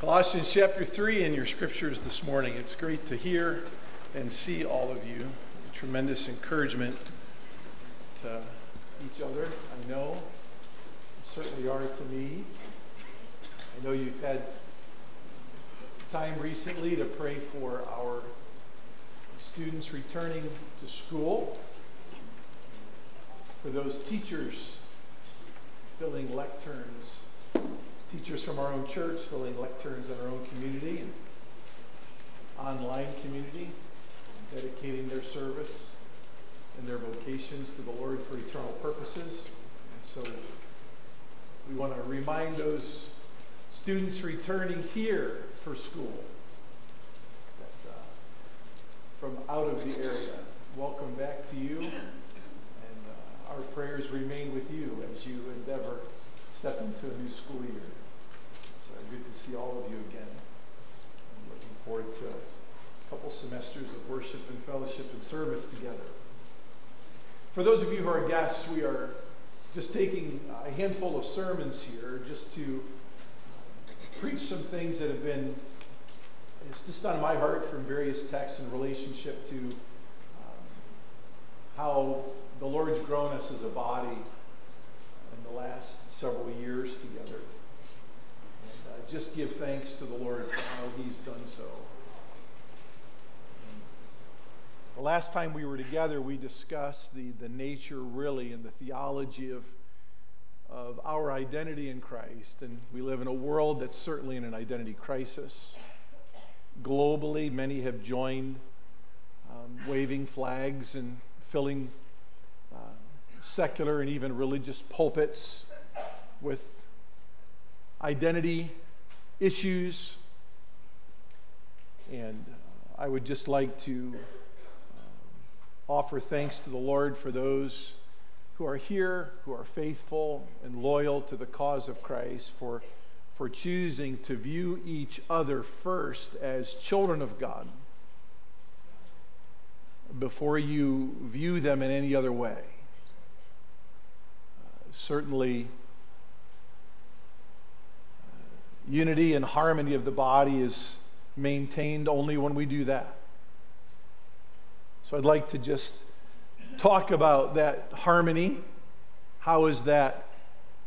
Colossians chapter 3 in your scriptures this morning. It's great to hear and see all of you. Tremendous encouragement to each other. I know you certainly are to me. I know you've had time recently to pray for our students returning to school, for those teachers filling lecterns teachers from our own church filling lecterns in our own community and online community, dedicating their service and their vocations to the Lord for eternal purposes. And so we want to remind those students returning here for school that, uh, from out of the area, welcome back to you. And uh, our prayers remain with you as you endeavor step into a new school year good to see all of you again. I'm looking forward to a couple semesters of worship and fellowship and service together. For those of you who are guests, we are just taking a handful of sermons here just to preach some things that have been it's just on my heart from various texts in relationship to um, how the Lord's grown us as a body in the last several years together just give thanks to the Lord for how He's done so. The last time we were together, we discussed the, the nature, really, and the theology of, of our identity in Christ. And we live in a world that's certainly in an identity crisis. Globally, many have joined um, waving flags and filling uh, secular and even religious pulpits with identity issues. And uh, I would just like to uh, offer thanks to the Lord for those who are here, who are faithful and loyal to the cause of Christ, for, for choosing to view each other first as children of God before you view them in any other way. Uh, certainly, Unity and harmony of the body is maintained only when we do that. So I'd like to just talk about that harmony. How is that,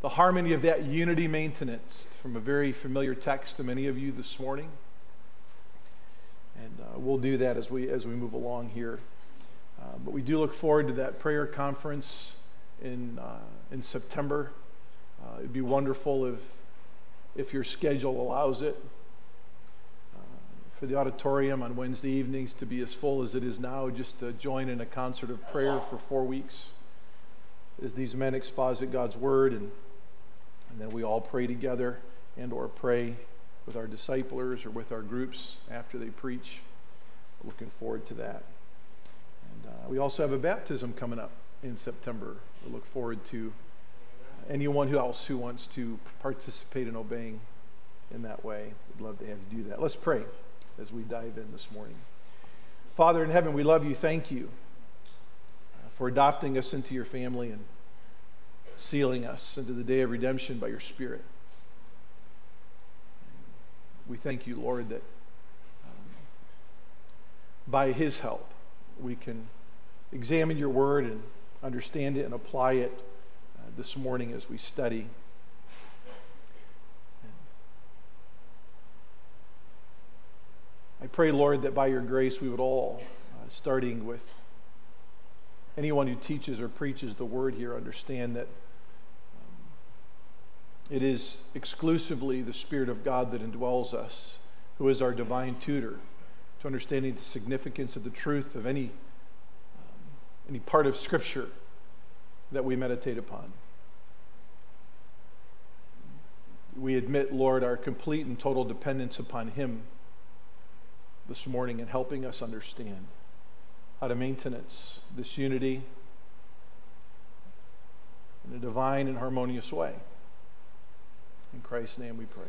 the harmony of that unity maintenance from a very familiar text to many of you this morning? And uh, we'll do that as we, as we move along here. Uh, but we do look forward to that prayer conference in, uh, in September. Uh, it'd be wonderful if if your schedule allows it, uh, for the auditorium on Wednesday evenings to be as full as it is now, just to join in a concert of prayer for four weeks as these men exposit God's word, and, and then we all pray together and or pray with our disciplers or with our groups after they preach. Looking forward to that. And uh, we also have a baptism coming up in September. We look forward to anyone who else who wants to participate in obeying in that way, we'd love to have you do that. Let's pray as we dive in this morning. Father in heaven, we love you. Thank you for adopting us into your family and sealing us into the day of redemption by your Spirit. We thank you, Lord, that um, by His help we can examine your word and understand it and apply it this morning as we study. I pray, Lord, that by your grace we would all, uh, starting with anyone who teaches or preaches the word here, understand that um, it is exclusively the Spirit of God that indwells us, who is our divine tutor, to understanding the significance of the truth of any, um, any part of Scripture that we meditate upon. We admit, Lord, our complete and total dependence upon Him this morning in helping us understand how to maintenance this unity in a divine and harmonious way. In Christ's name we pray.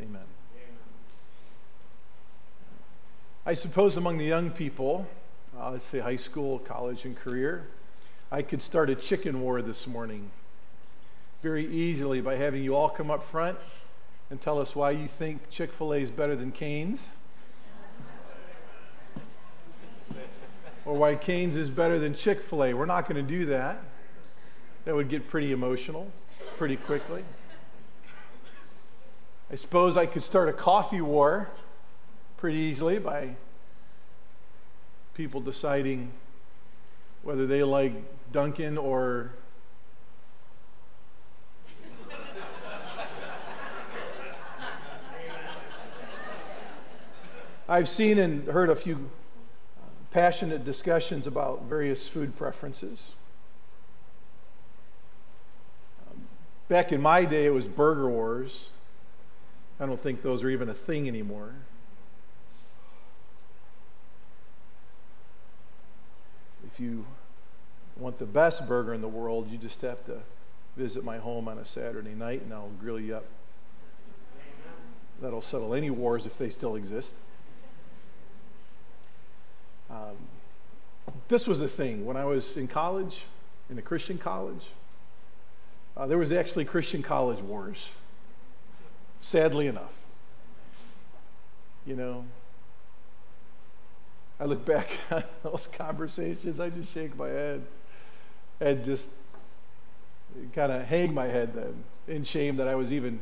Amen. I suppose among the young people, uh, let's say high school, college, and career, I could start a chicken war this morning very easily by having you all come up front and tell us why you think Chick fil A is better than Cane's. or why Cane's is better than Chick fil A. We're not going to do that. That would get pretty emotional pretty quickly. I suppose I could start a coffee war pretty easily by people deciding whether they like Dunkin' or I've seen and heard a few passionate discussions about various food preferences. Um, back in my day, it was burger wars. I don't think those are even a thing anymore. If you want the best burger in the world, you just have to visit my home on a Saturday night and I'll grill you up. That'll settle any wars if they still exist. Um, this was a thing when I was in college, in a Christian college. Uh, there was actually Christian college wars, sadly enough. You know, I look back on those conversations, I just shake my head and just kind of hang my head then in shame that I was even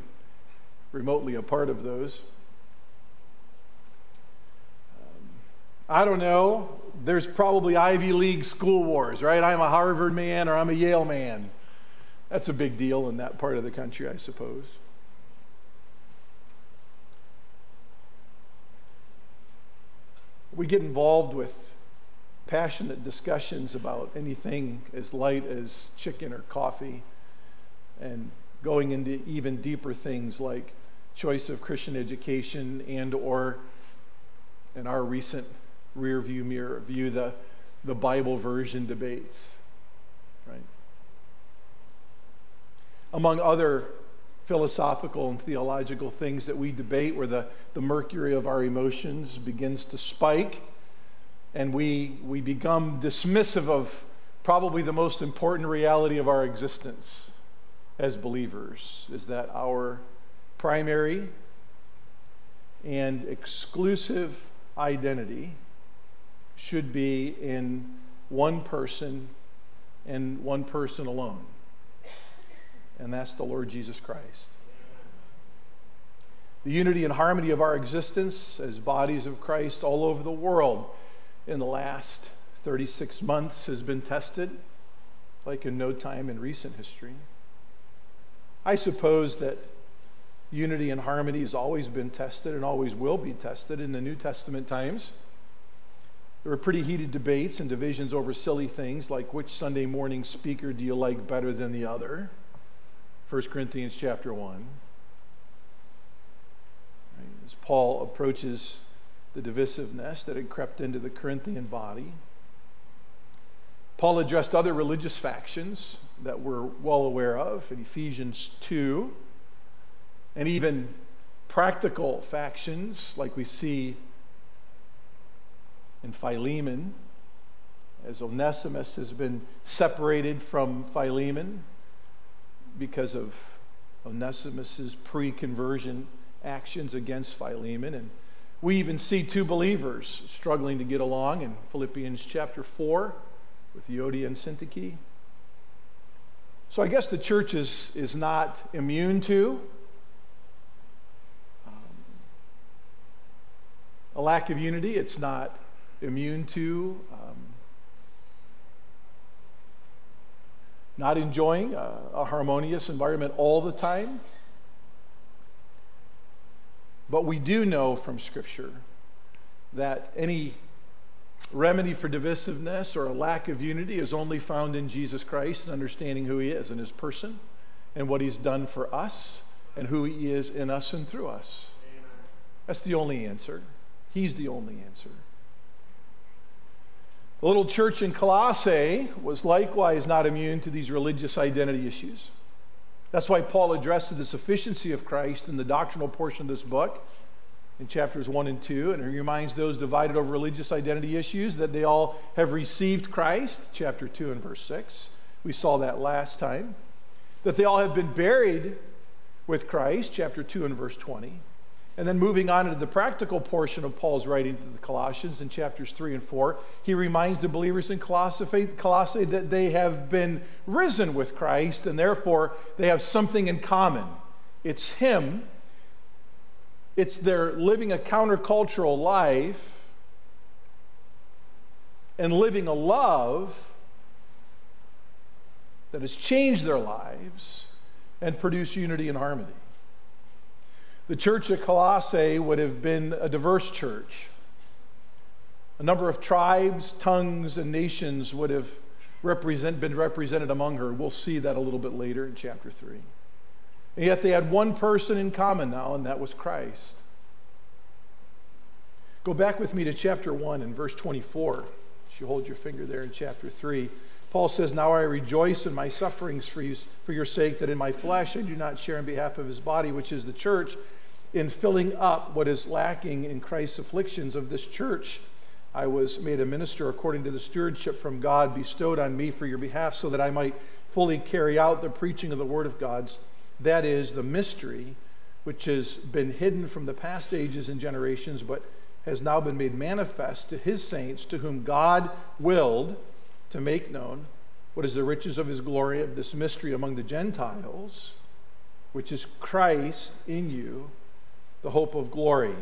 remotely a part of those. I don't know. There's probably Ivy League school wars, right? I'm a Harvard man or I'm a Yale man. That's a big deal in that part of the country, I suppose. We get involved with passionate discussions about anything as light as chicken or coffee and going into even deeper things like choice of Christian education and or in our recent rear view mirror view the, the Bible version debates, right? Among other philosophical and theological things that we debate where the, the mercury of our emotions begins to spike and we, we become dismissive of probably the most important reality of our existence as believers is that our primary and exclusive identity should be in one person and one person alone, and that's the Lord Jesus Christ. The unity and harmony of our existence as bodies of Christ all over the world in the last 36 months has been tested like in no time in recent history. I suppose that unity and harmony has always been tested and always will be tested in the New Testament times. There were pretty heated debates and divisions over silly things like which Sunday morning speaker do you like better than the other? 1 Corinthians chapter 1. As Paul approaches the divisiveness that had crept into the Corinthian body, Paul addressed other religious factions that we're well aware of in Ephesians 2, and even practical factions like we see and Philemon, as Onesimus has been separated from Philemon because of Onesimus's pre-conversion actions against Philemon and we even see two believers struggling to get along in Philippians chapter 4 with Euodia and Syntyche. So I guess the church is, is not immune to um, a lack of unity. It's not immune to, um, not enjoying a, a harmonious environment all the time. But we do know from Scripture that any remedy for divisiveness or a lack of unity is only found in Jesus Christ and understanding who He is and His person and what He's done for us and who He is in us and through us. That's the only answer. He's the only answer. The little church in Colossae was likewise not immune to these religious identity issues. That's why Paul addressed the sufficiency of Christ in the doctrinal portion of this book in chapters 1 and 2, and he reminds those divided over religious identity issues that they all have received Christ, chapter 2 and verse 6. We saw that last time. That they all have been buried with Christ, chapter 2 and verse 20. And then moving on into the practical portion of Paul's writing to the Colossians in chapters 3 and 4, he reminds the believers in Colossae, Colossae that they have been risen with Christ and therefore they have something in common. It's Him, it's their living a countercultural life and living a love that has changed their lives and produced unity and harmony. The church at Colossae would have been a diverse church. A number of tribes, tongues, and nations would have represent, been represented among her. We'll see that a little bit later in chapter 3. And yet they had one person in common now, and that was Christ. Go back with me to chapter 1 and verse 24. You hold your finger there in chapter 3. Paul says, Now I rejoice in my sufferings for, you, for your sake, that in my flesh I do not share in behalf of his body, which is the church, in filling up what is lacking in Christ's afflictions of this church. I was made a minister according to the stewardship from God bestowed on me for your behalf, so that I might fully carry out the preaching of the word of God's. That is the mystery which has been hidden from the past ages and generations, but has now been made manifest to his saints, to whom God willed to make known what is the riches of his glory of this mystery among the Gentiles, which is Christ in you the hope of glory.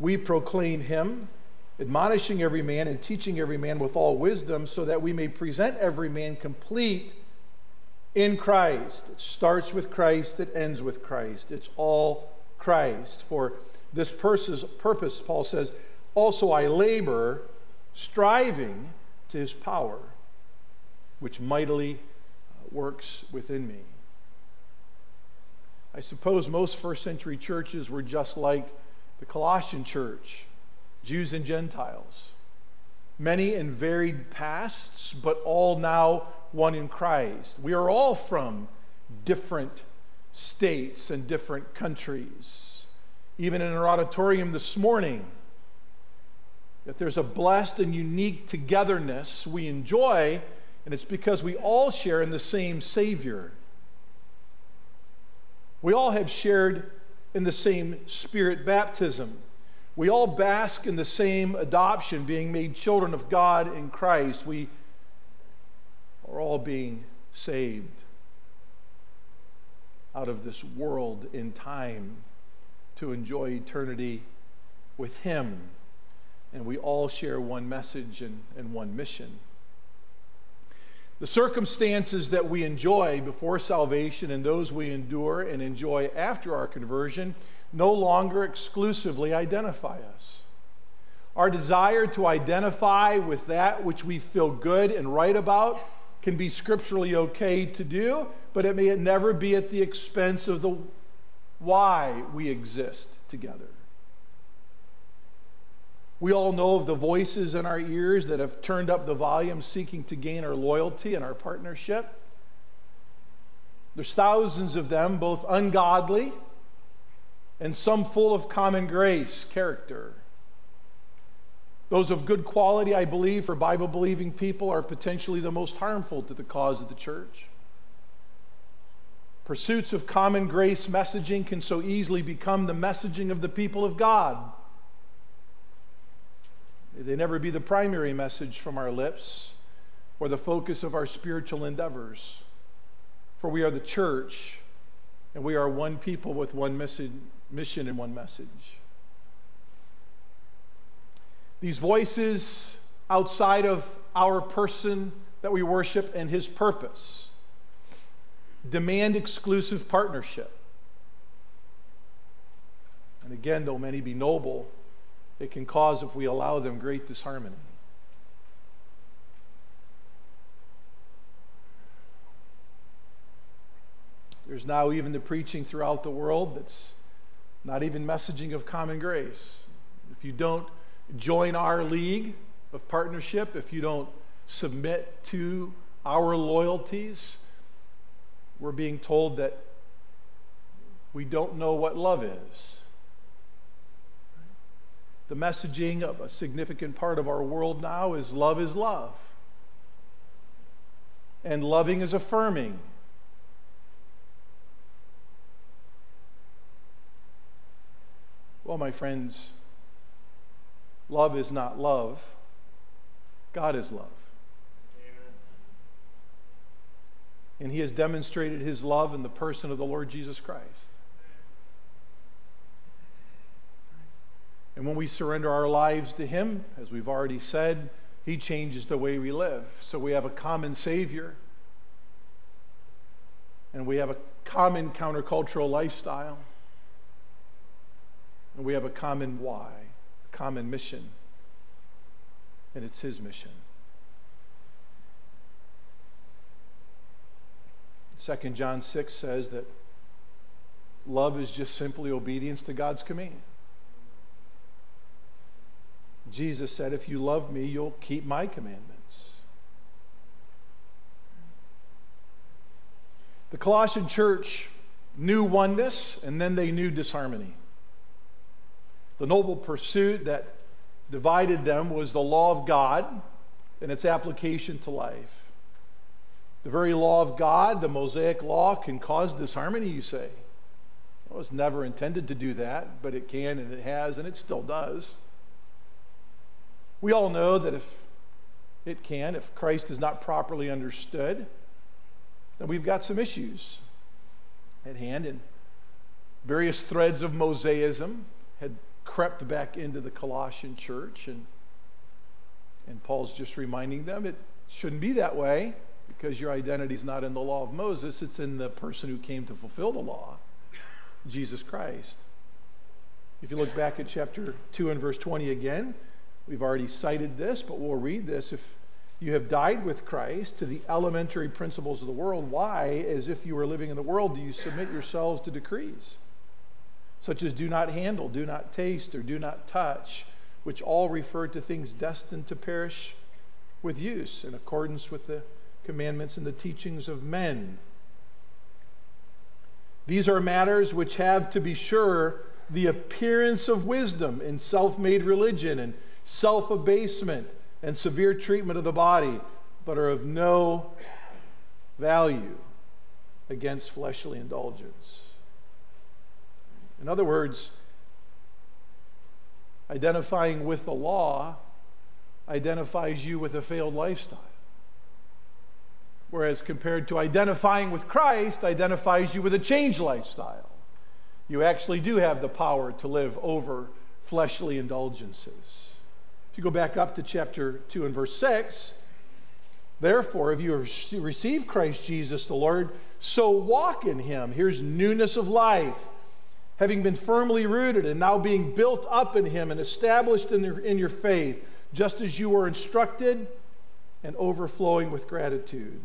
We proclaim him, admonishing every man and teaching every man with all wisdom, so that we may present every man complete in Christ. It starts with Christ, it ends with Christ. It's all Christ. For this purpose, Paul says, also I labor, striving to his power, which mightily uh, works within me. I suppose most first century churches were just like the Colossian church, Jews and Gentiles. Many in varied pasts, but all now one in Christ. We are all from different states and different countries. Even in our auditorium this morning, that there's a blessed and unique togetherness we enjoy, and it's because we all share in the same Savior. We all have shared in the same spirit baptism. We all bask in the same adoption, being made children of God in Christ. We are all being saved out of this world in time to enjoy eternity with Him. And we all share one message and, and one mission. The circumstances that we enjoy before salvation and those we endure and enjoy after our conversion no longer exclusively identify us. Our desire to identify with that which we feel good and right about can be scripturally okay to do, but it may never be at the expense of the why we exist together. We all know of the voices in our ears that have turned up the volume seeking to gain our loyalty and our partnership. There's thousands of them, both ungodly and some full of common grace character. Those of good quality, I believe, for Bible believing people are potentially the most harmful to the cause of the church. Pursuits of common grace messaging can so easily become the messaging of the people of God. They never be the primary message from our lips or the focus of our spiritual endeavors. For we are the church, and we are one people with one mission and one message. These voices outside of our person that we worship and his purpose demand exclusive partnership. And again, though many be noble, it can cause, if we allow them, great disharmony. There's now even the preaching throughout the world that's not even messaging of common grace. If you don't join our league of partnership, if you don't submit to our loyalties, we're being told that we don't know what love is the messaging of a significant part of our world now is love is love. And loving is affirming. Well, my friends, love is not love, God is love. Amen. And He has demonstrated His love in the person of the Lord Jesus Christ. And when we surrender our lives to him, as we've already said, he changes the way we live. So we have a common Savior, and we have a common countercultural lifestyle, and we have a common why, a common mission, and it's his mission. 2 John 6 says that love is just simply obedience to God's command. Jesus said, If you love me, you'll keep my commandments. The Colossian church knew oneness and then they knew disharmony. The noble pursuit that divided them was the law of God and its application to life. The very law of God, the Mosaic law, can cause disharmony, you say. It was never intended to do that, but it can and it has, and it still does. We all know that if it can, if Christ is not properly understood, then we've got some issues at hand. And various threads of Mosaism had crept back into the Colossian church. And, and Paul's just reminding them it shouldn't be that way because your identity is not in the law of Moses, it's in the person who came to fulfill the law, Jesus Christ. If you look back at chapter 2 and verse 20 again, we've already cited this, but we'll read this. If you have died with Christ to the elementary principles of the world, why, as if you were living in the world, do you submit yourselves to decrees such as do not handle, do not taste, or do not touch, which all refer to things destined to perish with use in accordance with the commandments and the teachings of men. These are matters which have, to be sure, the appearance of wisdom in self made religion and self abasement and severe treatment of the body, but are of no value against fleshly indulgence. In other words, identifying with the law identifies you with a failed lifestyle. Whereas compared to identifying with Christ, identifies you with a changed lifestyle. You actually do have the power to live over fleshly indulgences. You go back up to chapter 2 and verse 6, therefore, if you have received Christ Jesus the Lord, so walk in him. Here's newness of life. Having been firmly rooted and now being built up in him and established in, your, in your faith, just as you were instructed and overflowing with gratitude.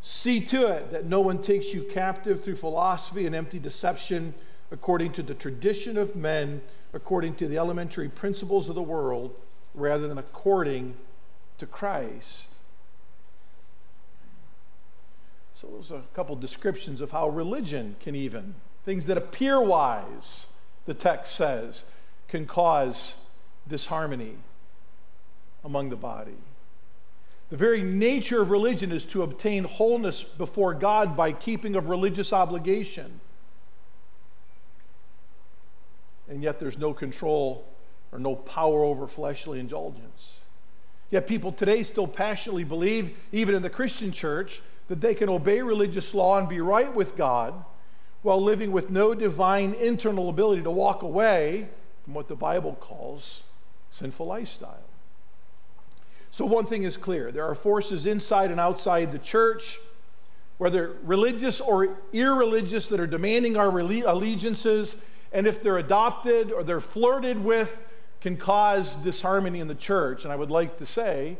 See to it that no one takes you captive through philosophy and empty deception, according to the tradition of men, according to the elementary principles of the world, rather than according to Christ. So, there's a couple descriptions of how religion can even, things that appear wise, the text says, can cause disharmony among the body. The very nature of religion is to obtain wholeness before God by keeping of religious obligation. And yet there's no control or no power over fleshly indulgence. Yet people today still passionately believe, even in the Christian church, that they can obey religious law and be right with God while living with no divine internal ability to walk away from what the Bible calls sinful lifestyle. So, one thing is clear there are forces inside and outside the church, whether religious or irreligious, that are demanding our allegiances. And if they're adopted or they're flirted with, can cause disharmony in the church. And I would like to say,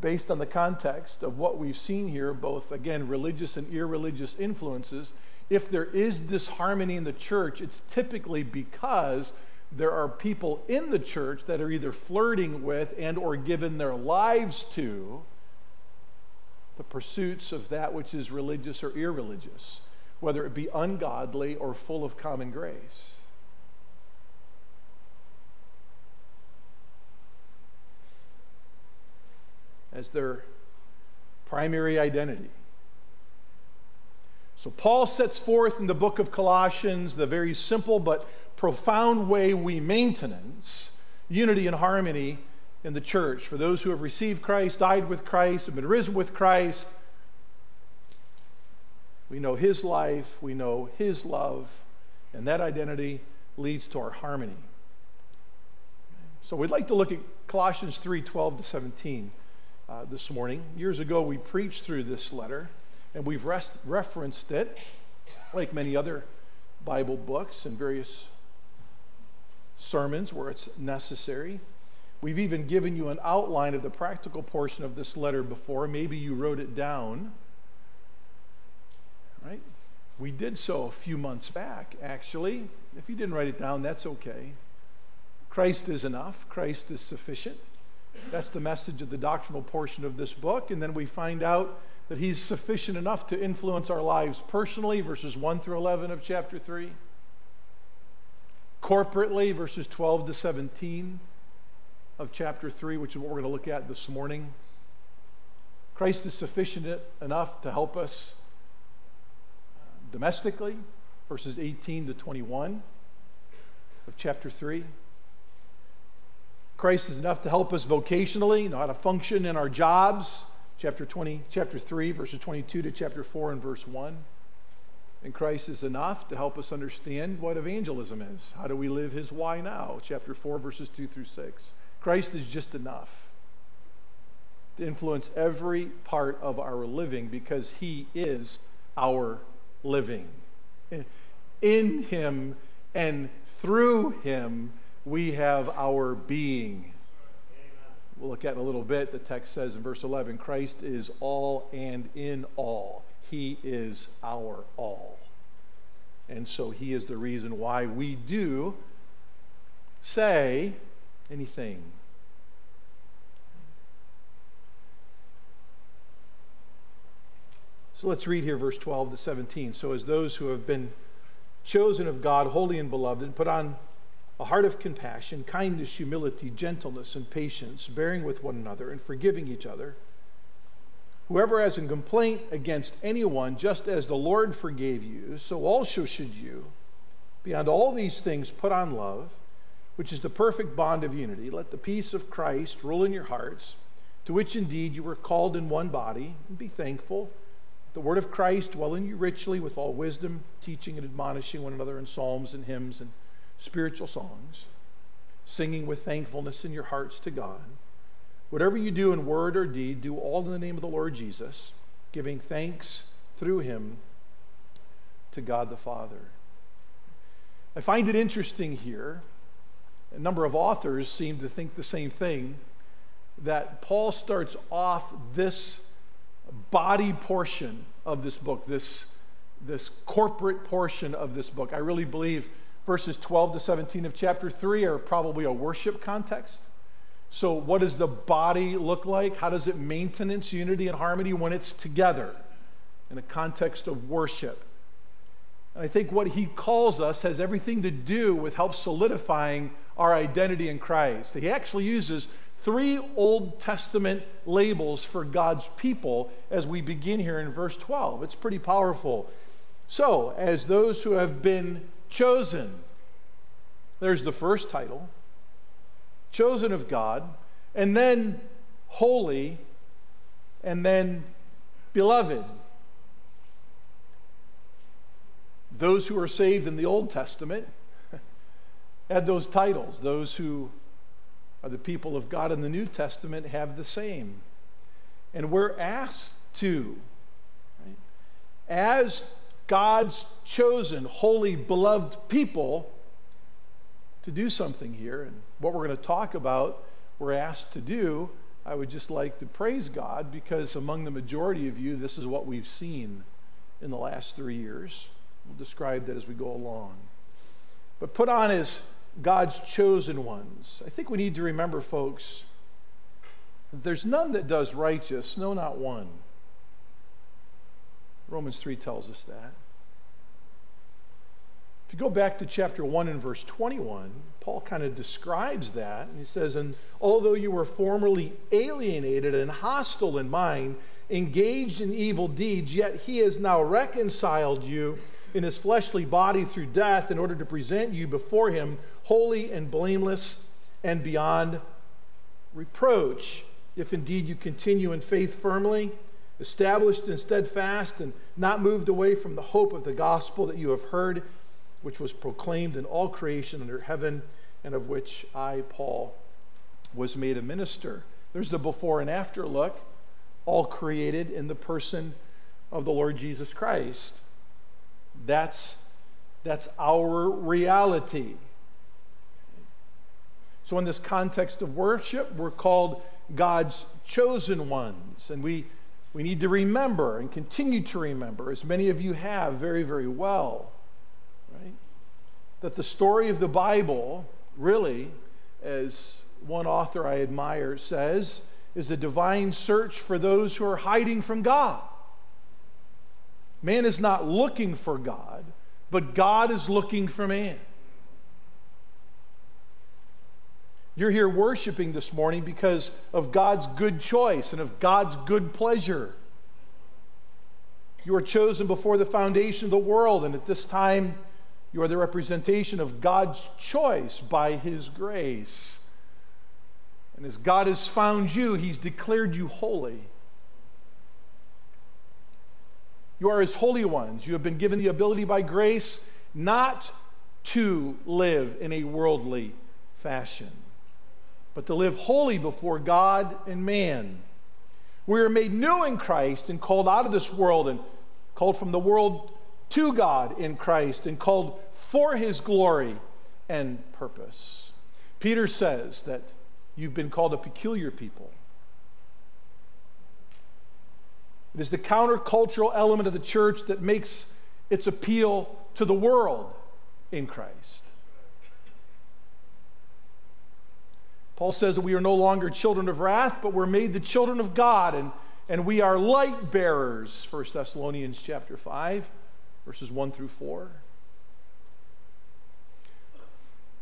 based on the context of what we've seen here, both again, religious and irreligious influences, if there is disharmony in the church, it's typically because there are people in the church that are either flirting with and or given their lives to the pursuits of that which is religious or irreligious, whether it be ungodly or full of common grace. As their primary identity. So, Paul sets forth in the book of Colossians the very simple but profound way we maintenance unity and harmony in the church. For those who have received Christ, died with Christ, have been risen with Christ, we know his life, we know his love, and that identity leads to our harmony. So we'd like to look at Colossians 3 12 to 17 uh, this morning. Years ago, we preached through this letter, and we've rest- referenced it, like many other Bible books and various sermons where it's necessary. We've even given you an outline of the practical portion of this letter before. Maybe you wrote it down. Right? We did so a few months back, actually. If you didn't write it down, that's okay. Christ is enough, Christ is sufficient. That's the message of the doctrinal portion of this book. And then we find out that he's sufficient enough to influence our lives personally, verses 1 through 11 of chapter 3. Corporately, verses 12 to 17 of chapter 3, which is what we're going to look at this morning. Christ is sufficient enough to help us uh, domestically, verses 18 to 21 of chapter 3. Christ is enough to help us vocationally, know how to function in our jobs, chapter 20, chapter 3, verses 22 to chapter 4 and verse 1. And Christ is enough to help us understand what evangelism is. How do we live his why now? Chapter 4, verses 2 through 6. Christ is just enough to influence every part of our living because he is our living. In him and through him, we have our being. We'll look at in a little bit. The text says in verse 11 Christ is all and in all. He is our all. And so he is the reason why we do say, anything. So let's read here verse 12 to 17. So, as those who have been chosen of God, holy and beloved, and put on a heart of compassion, kindness, humility, gentleness, and patience, bearing with one another and forgiving each other. Whoever has a complaint against anyone, just as the Lord forgave you, so also should you. Beyond all these things, put on love which is the perfect bond of unity. Let the peace of Christ rule in your hearts, to which indeed you were called in one body, and be thankful. The word of Christ dwell in you richly with all wisdom, teaching and admonishing one another in psalms and hymns and spiritual songs, singing with thankfulness in your hearts to God. Whatever you do in word or deed, do all in the name of the Lord Jesus, giving thanks through him to God the Father. I find it interesting here a number of authors seem to think the same thing that Paul starts off this body portion of this book, this, this corporate portion of this book. I really believe verses 12 to 17 of chapter 3 are probably a worship context. So, what does the body look like? How does it maintenance unity and harmony when it's together in a context of worship? And I think what he calls us has everything to do with help solidifying our identity in Christ. He actually uses three Old Testament labels for God's people as we begin here in verse 12. It's pretty powerful. So, as those who have been chosen, there's the first title chosen of God, and then holy, and then beloved. Those who are saved in the Old Testament had those titles. Those who are the people of God in the New Testament have the same. And we're asked to, right, as God's chosen, holy, beloved people, to do something here. And what we're going to talk about, we're asked to do. I would just like to praise God because among the majority of you, this is what we've seen in the last three years. We'll describe that as we go along. But put on his God's chosen ones. I think we need to remember, folks, there's none that does righteous, no, not one. Romans 3 tells us that. If you go back to chapter 1 and verse 21, Paul kind of describes that. And he says, And although you were formerly alienated and hostile in mind, engaged in evil deeds, yet he has now reconciled you in his fleshly body through death in order to present you before him holy and blameless and beyond reproach. If indeed you continue in faith firmly, established and steadfast, and not moved away from the hope of the gospel that you have heard, which was proclaimed in all creation under heaven, and of which I, Paul, was made a minister. There's the before and after look, all created in the person of the Lord Jesus Christ. That's, that's our reality. So, in this context of worship, we're called God's chosen ones. And we, we need to remember and continue to remember, as many of you have very, very well? That the story of the Bible, really, as one author I admire says, is a divine search for those who are hiding from God. Man is not looking for God, but God is looking for man. You're here worshiping this morning because of God's good choice and of God's good pleasure. You are chosen before the foundation of the world, and at this time, you are the representation of God's choice by His grace. And as God has found you, He's declared you holy. You are His holy ones. You have been given the ability by grace not to live in a worldly fashion, but to live holy before God and man. We are made new in Christ and called out of this world and called from the world to God in Christ and called for his glory and purpose. Peter says that you've been called a peculiar people. It is the countercultural element of the church that makes its appeal to the world in Christ. Paul says that we are no longer children of wrath, but we're made the children of God, and, and we are light bearers, 1 Thessalonians chapter 5, verses 1 through 4.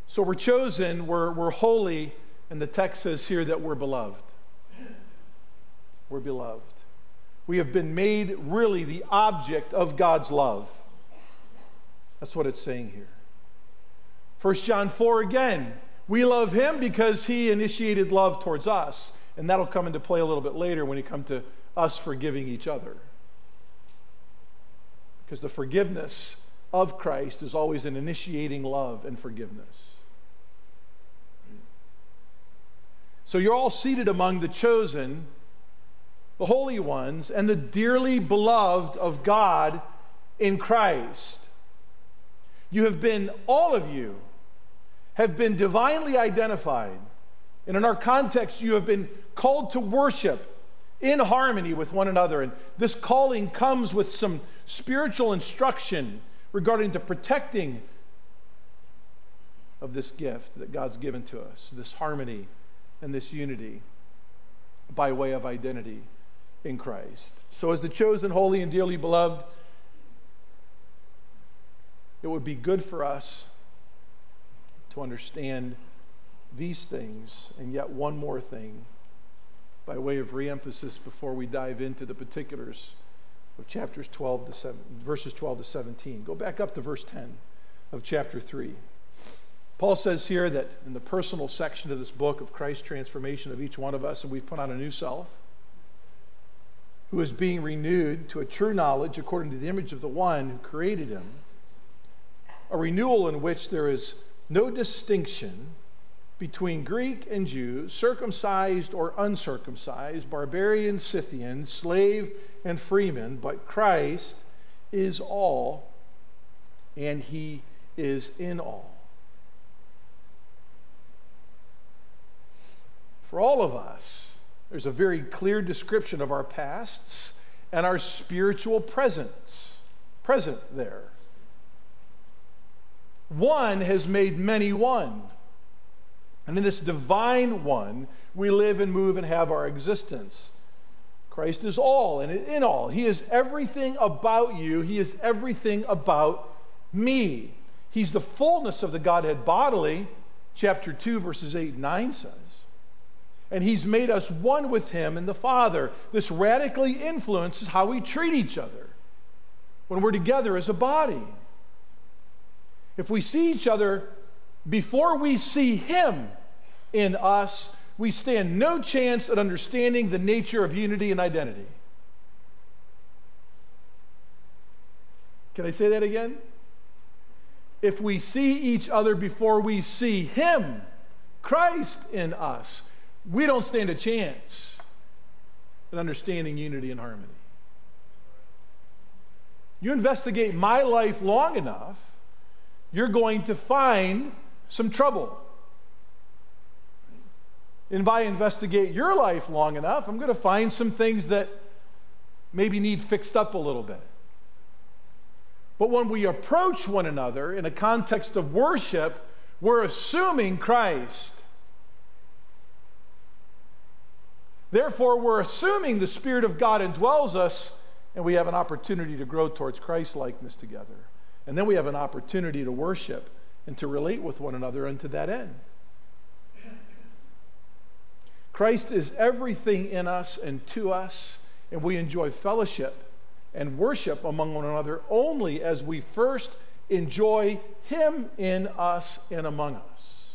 So we're chosen, we're, we're holy, and the text says here that we're beloved. We're beloved. We have been made really the object of God's love. That's what it's saying here. 1 John 4 again. We love him because he initiated love towards us. And that'll come into play a little bit later when you come to us forgiving each other. Because the forgiveness of Christ is always an initiating love and forgiveness. So you're all seated among the chosen, the holy ones, and the dearly beloved of God in Christ. You have been, all of you, have been divinely identified. And in our context, you have been called to worship in harmony with one another. And this calling comes with some spiritual instruction regarding the protecting of this gift that God's given to us, this harmony and this unity by way of identity in Christ. So, as the chosen, holy, and dearly beloved, it would be good for us to understand these things, and yet one more thing by way of reemphasis before we dive into the particulars of chapters 12 to 7, verses 12 to 17. Go back up to verse 10 of chapter 3. Paul says here that in the personal section of this book of Christ's transformation of each one of us, and we've put on a new self, who is being renewed to a true knowledge according to the image of the one who created him, a renewal in which there is no distinction between Greek and Jew, circumcised or uncircumcised, barbarian, Scythian, slave and freeman, but Christ is all, and he is in all. For all of us, there's a very clear description of our pasts and our spiritual presence present there. One has made many one. And in this divine one, we live and move and have our existence. Christ is all and in all. He is everything about you, He is everything about me. He's the fullness of the Godhead bodily, chapter 2, verses 8 and 9 says. and He's made us one with Him and the Father. This radically influences how we treat each other when we're together as a body. If we see each other before we see Him in us, we stand no chance at understanding the nature of unity and identity. Can I say that again? If we see each other before we see Him, Christ in us, we don't stand a chance at understanding unity and harmony. You investigate my life long enough, you're going to find some trouble. And if I investigate your life long enough, I'm going to find some things that maybe need fixed up a little bit. But when we approach one another in a context of worship, we're assuming Christ. Therefore, we're assuming the Spirit of God indwells us, and we have an opportunity to grow towards Christ likeness together. And then we have an opportunity to worship and to relate with one another unto that end. Christ is everything in us and to us, and we enjoy fellowship and worship among one another only as we first enjoy Him in us and among us.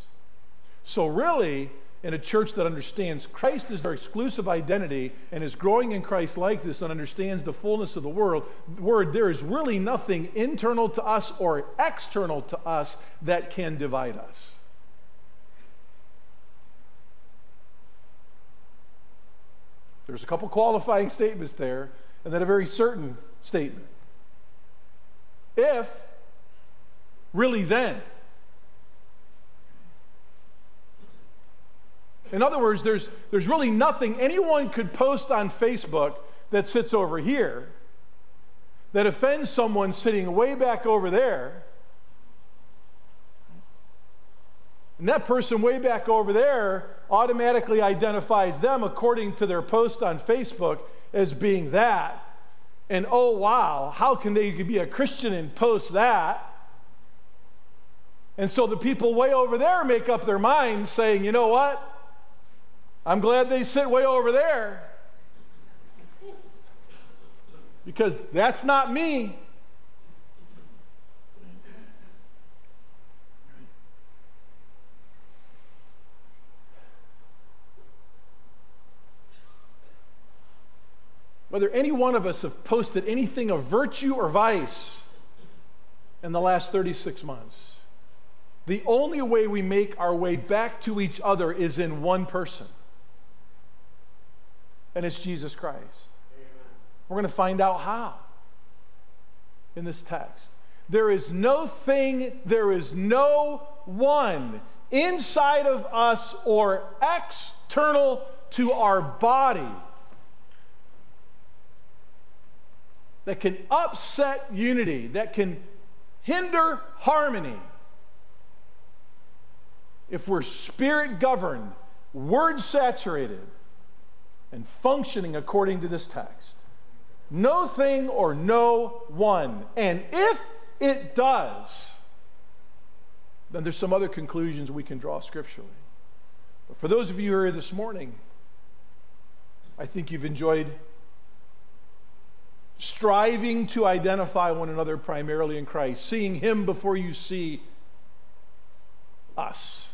So, really, in a church that understands Christ is their exclusive identity and is growing in Christ like this and understands the fullness of the world, word, there is really nothing internal to us or external to us that can divide us. There's a couple qualifying statements there, and then a very certain statement. If, really then. In other words, there's, there's really nothing anyone could post on Facebook that sits over here that offends someone sitting way back over there. And that person way back over there automatically identifies them according to their post on Facebook as being that. And oh, wow, how can they be a Christian and post that? And so the people way over there make up their minds saying, you know what? I'm glad they sit way over there. Because that's not me. whether any one of us have posted anything of virtue or vice in the last 36 months. The only way we make our way back to each other is in one person, and it's Jesus Christ. Amen. We're going to find out how in this text. There is no thing, there is no one inside of us or external to our body that can upset unity, that can hinder harmony. If we're spirit governed, word saturated, and functioning according to this text. No thing or no one. And if it does, then there's some other conclusions we can draw scripturally. But for those of you who are here this morning, I think you've enjoyed striving to identify one another primarily in Christ, seeing Him before you see us.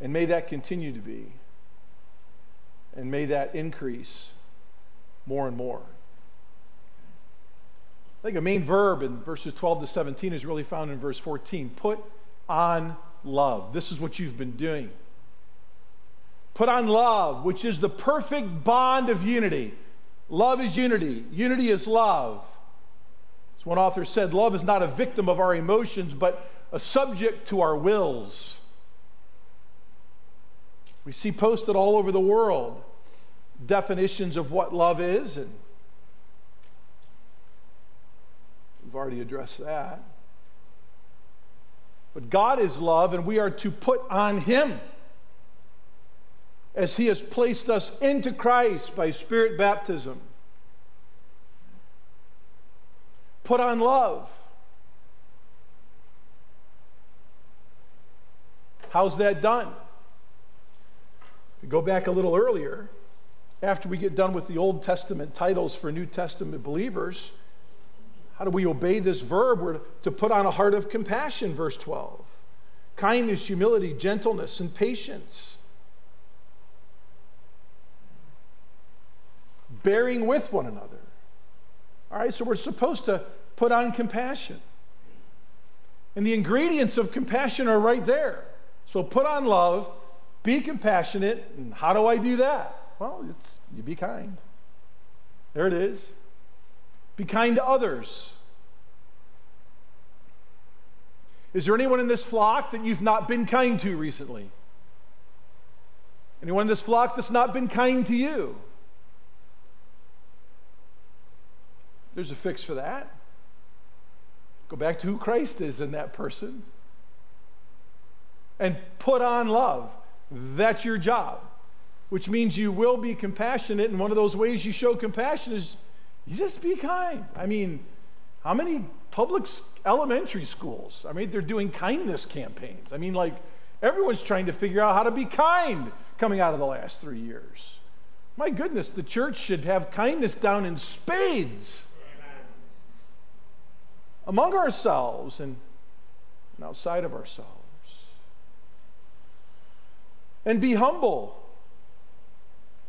And may that continue to be. And may that increase more and more. I think a main verb in verses 12 to 17 is really found in verse 14. Put on love. This is what you've been doing. Put on love, which is the perfect bond of unity. Love is unity, unity is love. As one author said, love is not a victim of our emotions, but a subject to our wills. We see posted all over the world definitions of what love is, and we've already addressed that. But God is love, and we are to put on Him as He has placed us into Christ by Spirit baptism. Put on love. How's that done? Go back a little earlier, after we get done with the Old Testament titles for New Testament believers, how do we obey this verb? We're to put on a heart of compassion, verse 12. Kindness, humility, gentleness, and patience. Bearing with one another. All right, so we're supposed to put on compassion. And the ingredients of compassion are right there. So put on love, be compassionate. And how do I do that? Well, it's you be kind. There it is. Be kind to others. Is there anyone in this flock that you've not been kind to recently? Anyone in this flock that's not been kind to you? There's a fix for that. Go back to who Christ is in that person and put on love. That's your job which means you will be compassionate. And one of those ways you show compassion is you just be kind. I mean, how many public elementary schools? I mean, they're doing kindness campaigns. I mean, like, everyone's trying to figure out how to be kind coming out of the last three years. My goodness, the church should have kindness down in spades Amen. among ourselves and outside of ourselves. And be humble.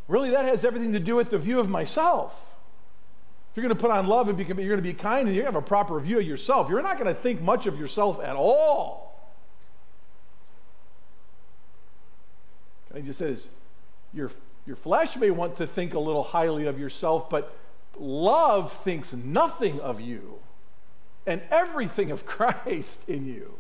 Really, that has everything to do with the view of myself. If you're going to put on love and be, you're going to be kind and to have a proper view of yourself, you're not going to think much of yourself at all. I just says, your, your flesh may want to think a little highly of yourself, but love thinks nothing of you and everything of Christ in you.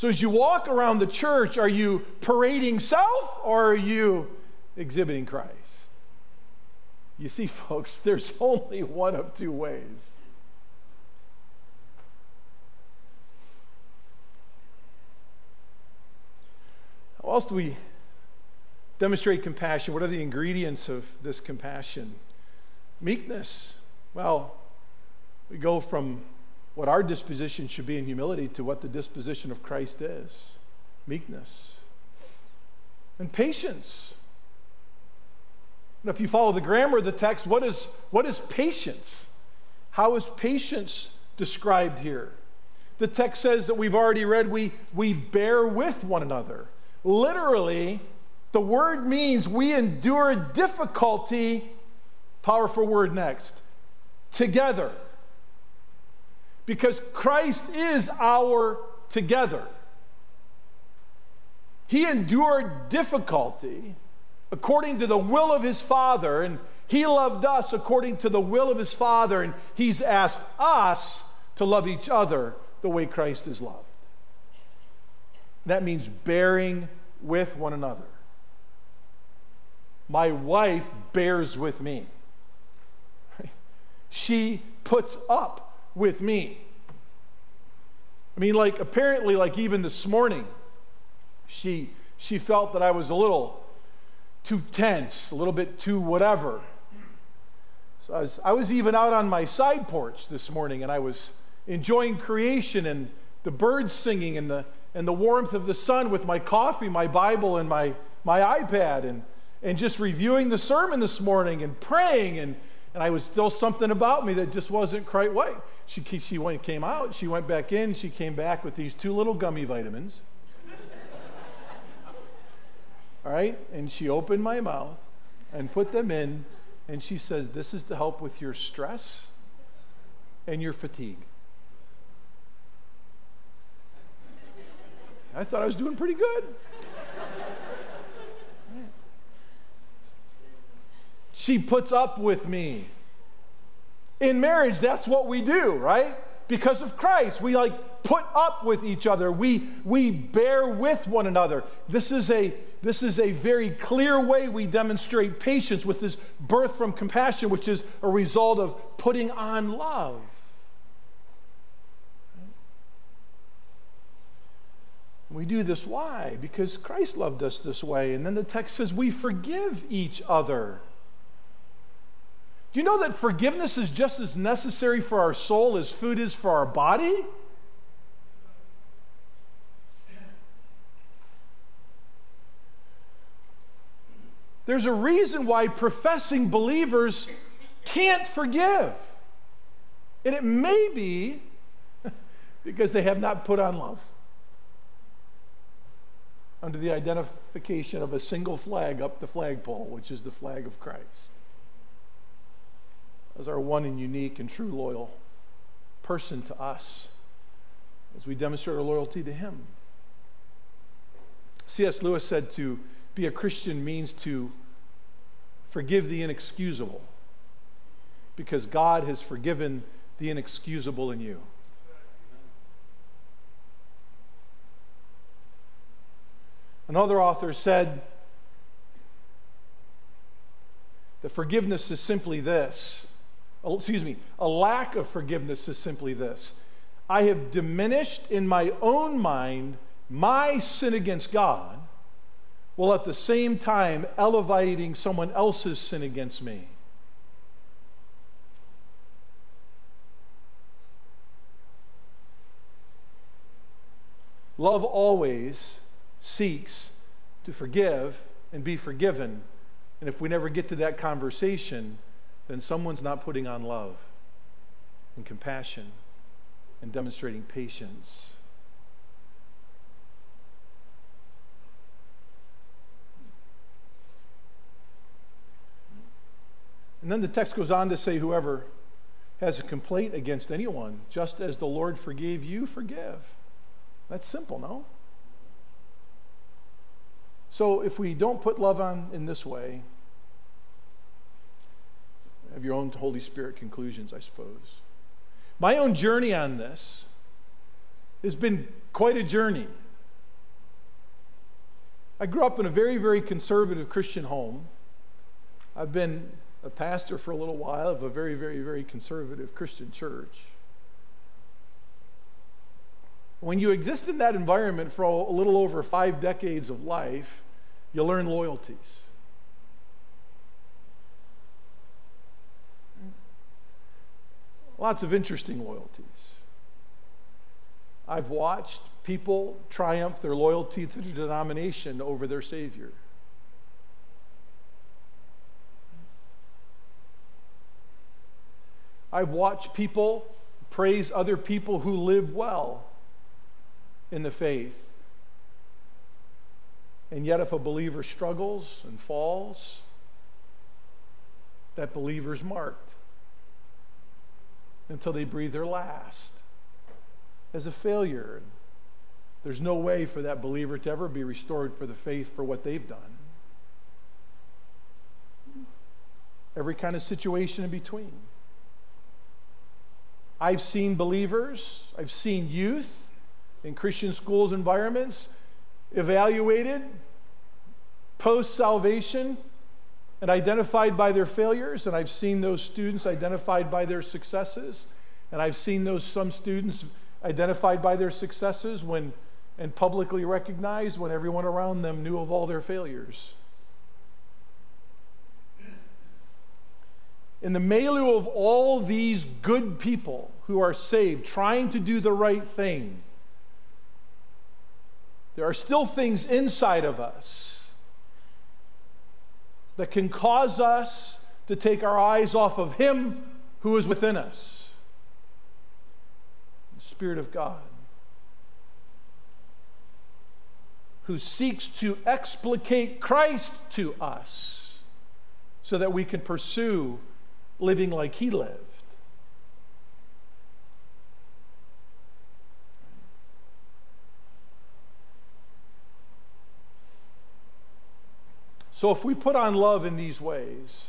So, as you walk around the church, are you parading self or are you exhibiting Christ? You see, folks, there's only one of two ways. How else do we demonstrate compassion? What are the ingredients of this compassion? Meekness. Well, we go from what our disposition should be in humility to what the disposition of Christ is meekness and patience. And if you follow the grammar of the text, what is, what is patience? How is patience described here? The text says that we've already read, we, we bear with one another. Literally, the word means we endure difficulty, powerful word next, together because Christ is our together. He endured difficulty according to the will of his Father, and he loved us according to the will of his Father, and he's asked us to love each other the way Christ is loved. That means bearing with one another. My wife bears with me. She puts up with me. I mean, like, apparently, like, even this morning, she, she felt that I was a little too tense, a little bit too whatever. So I was, I was even out on my side porch this morning and I was enjoying creation and the birds singing and the, and the warmth of the sun with my coffee, my Bible, and my, my iPad, and, and just reviewing the sermon this morning and praying and and I was still something about me that just wasn't quite right. She, she went, came out, she went back in, she came back with these two little gummy vitamins. All right? And she opened my mouth and put them in, and she says, This is to help with your stress and your fatigue. I thought I was doing pretty good. She puts up with me. In marriage, that's what we do, right? Because of Christ, we like put up with each other. We we bear with one another. This is a this is a very clear way we demonstrate patience with this birth from compassion, which is a result of putting on love. We do this why? Because Christ loved us this way. And then the text says we forgive each other. Do you know that forgiveness is just as necessary for our soul as food is for our body? There's a reason why professing believers can't forgive. And it may be because they have not put on love under the identification of a single flag up the flagpole, which is the flag of Christ as our one and unique and true loyal person to us as we demonstrate our loyalty to Him. C.S. Lewis said to be a Christian means to forgive the inexcusable because God has forgiven the inexcusable in you. Another author said that forgiveness is simply this Oh, excuse me, a lack of forgiveness is simply this I have diminished in my own mind my sin against God, while at the same time elevating someone else's sin against me. Love always seeks to forgive and be forgiven. And if we never get to that conversation, then someone's not putting on love and compassion and demonstrating patience. And then the text goes on to say, whoever has a complaint against anyone, just as the Lord forgave you, forgive. That's simple, no? So if we don't put love on in this way, have your own Holy Spirit conclusions, I suppose. My own journey on this has been quite a journey. I grew up in a very, very conservative Christian home. I've been a pastor for a little while of a very, very, very conservative Christian church. When you exist in that environment for a little over five decades of life, you learn loyalties. Lots of interesting loyalties. I've watched people triumph their loyalty to the denomination over their Savior. I've watched people praise other people who live well in the faith. And yet, if a believer struggles and falls, that believer's marked until they breathe their last as a failure. There's no way for that believer to ever be restored for the faith for what they've done. Every kind of situation in between. I've seen believers, I've seen youth in Christian schools environments evaluated post salvation and identified by their failures, and I've seen those students identified by their successes, and I've seen those some students identified by their successes when and publicly recognized when everyone around them knew of all their failures. In the milieu of all these good people who are saved, trying to do the right thing, there are still things inside of us that can cause us to take our eyes off of Him who is within us the Spirit of God, who seeks to explicate Christ to us so that we can pursue living like He lived. So if we put on love in these ways,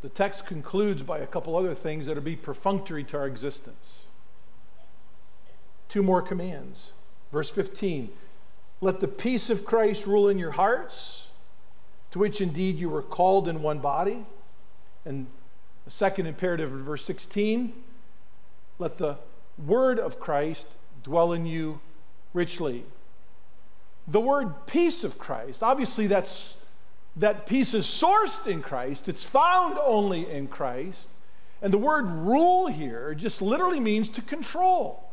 the text concludes by a couple other things that will be perfunctory to our existence. Two more commands. Verse 15 Let the peace of Christ rule in your hearts, to which indeed you were called in one body. And the second imperative in verse 16 Let the word of Christ dwell in you richly the word peace of Christ, obviously that's that peace is sourced in Christ, it's found only in Christ. And the word rule here just literally means to control.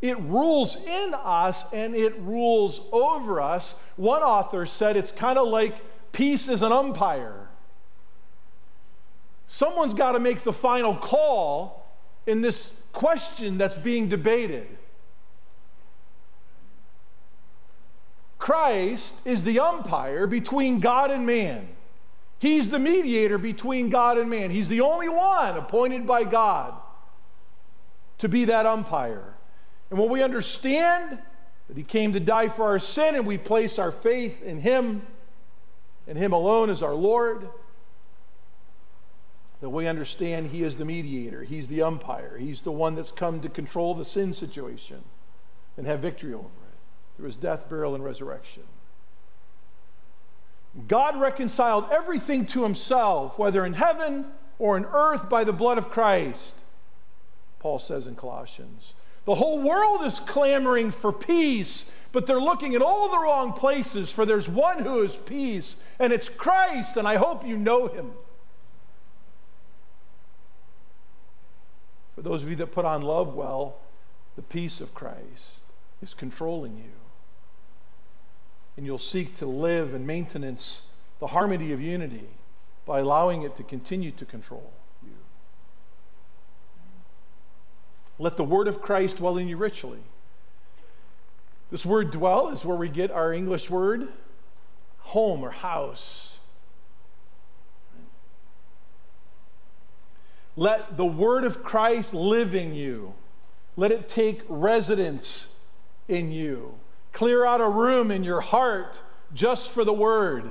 It rules in us and it rules over us. One author said it's kind of like peace is an umpire. Someone's got to make the final call in this question that's being debated. Christ is the umpire between God and man. He's the mediator between God and man. He's the only one appointed by God to be that umpire. And when we understand that He came to die for our sin and we place our faith in Him and Him alone as our Lord, that we understand He is the mediator, He's the umpire, He's the one that's come to control the sin situation and have victory over through his death, burial, and resurrection. God reconciled everything to himself, whether in heaven or in earth, by the blood of Christ, Paul says in Colossians. The whole world is clamoring for peace, but they're looking in all the wrong places, for there's one who is peace, and it's Christ, and I hope you know him. For those of you that put on love well, the peace of Christ is controlling you and you'll seek to live in maintenance the harmony of unity by allowing it to continue to control you. Let the word of Christ dwell in you richly. This word dwell is where we get our English word home or house. Let the word of Christ live in you. Let it take residence in you. Clear out a room in your heart just for the word.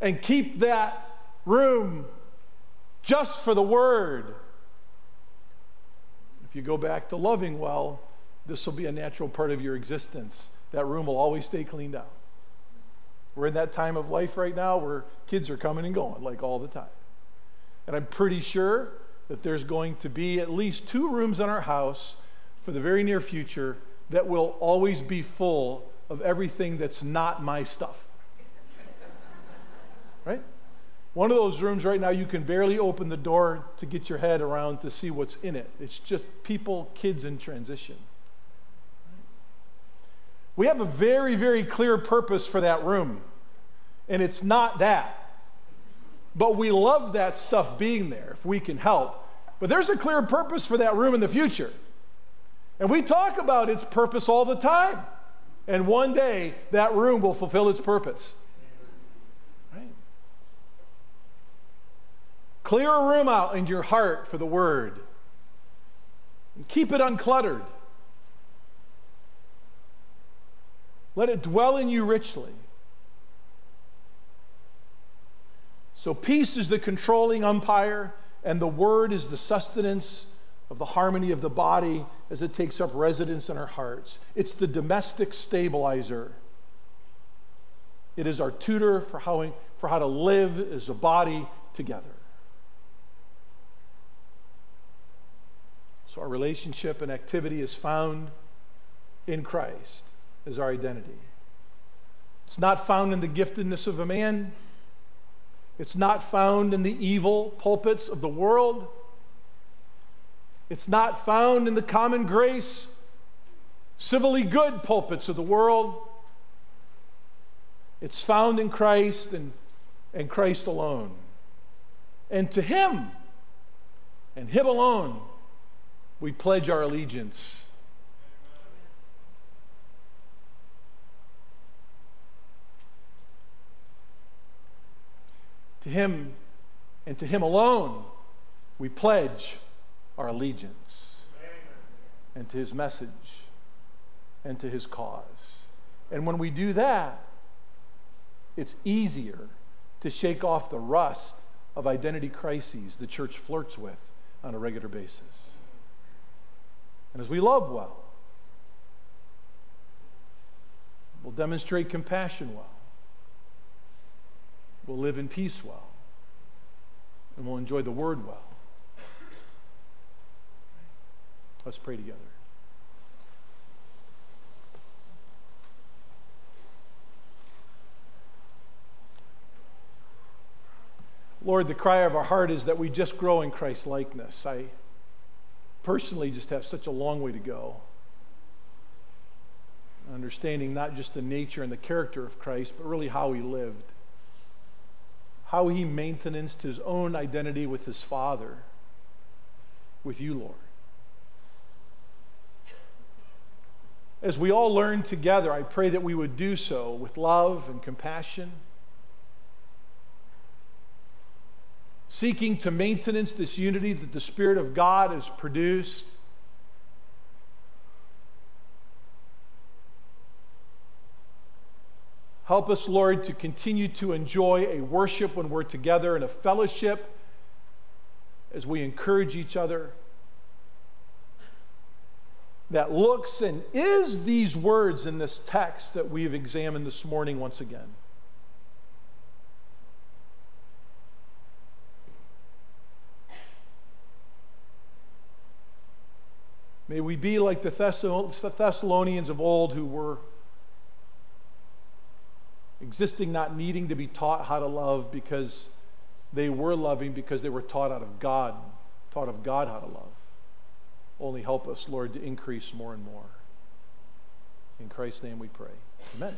And keep that room just for the word. If you go back to loving well, this will be a natural part of your existence. That room will always stay cleaned out. We're in that time of life right now where kids are coming and going, like all the time. And I'm pretty sure that there's going to be at least two rooms in our house for the very near future that will always be full of everything that's not my stuff. Right? One of those rooms right now, you can barely open the door to get your head around to see what's in it. It's just people, kids in transition. We have a very, very clear purpose for that room, and it's not that. But we love that stuff being there if we can help. But there's a clear purpose for that room in the future. And we talk about its purpose all the time. And one day that room will fulfill its purpose. Right? Clear a room out in your heart for the word. And keep it uncluttered. Let it dwell in you richly. So, peace is the controlling umpire, and the word is the sustenance of the harmony of the body as it takes up residence in our hearts. It's the domestic stabilizer. It is our tutor for how, for how to live as a body together. So our relationship and activity is found in Christ as our identity. It's not found in the giftedness of a man. It's not found in the evil pulpits of the world. It's not found in the common grace, civilly good pulpits of the world. It's found in Christ and, and Christ alone. And to Him and Him alone, we pledge our allegiance. To Him and to Him alone, we pledge our allegiance and to his message and to his cause. And when we do that, it's easier to shake off the rust of identity crises the church flirts with on a regular basis. And as we love well, we'll demonstrate compassion well, we'll live in peace well, and we'll enjoy the word well. Let's pray together. Lord, the cry of our heart is that we just grow in Christ likeness. I personally just have such a long way to go. Understanding not just the nature and the character of Christ, but really how he lived, how he maintained his own identity with his Father, with you, Lord. As we all learn together, I pray that we would do so with love and compassion. Seeking to maintenance this unity that the Spirit of God has produced. Help us, Lord, to continue to enjoy a worship when we're together and a fellowship as we encourage each other that looks and is these words in this text that we've examined this morning once again. May we be like the Thessalonians of old who were existing not needing to be taught how to love because they were loving because they were taught out of God, taught of God how to love. Only help us, Lord, to increase more and more. In Christ's name we pray. Amen.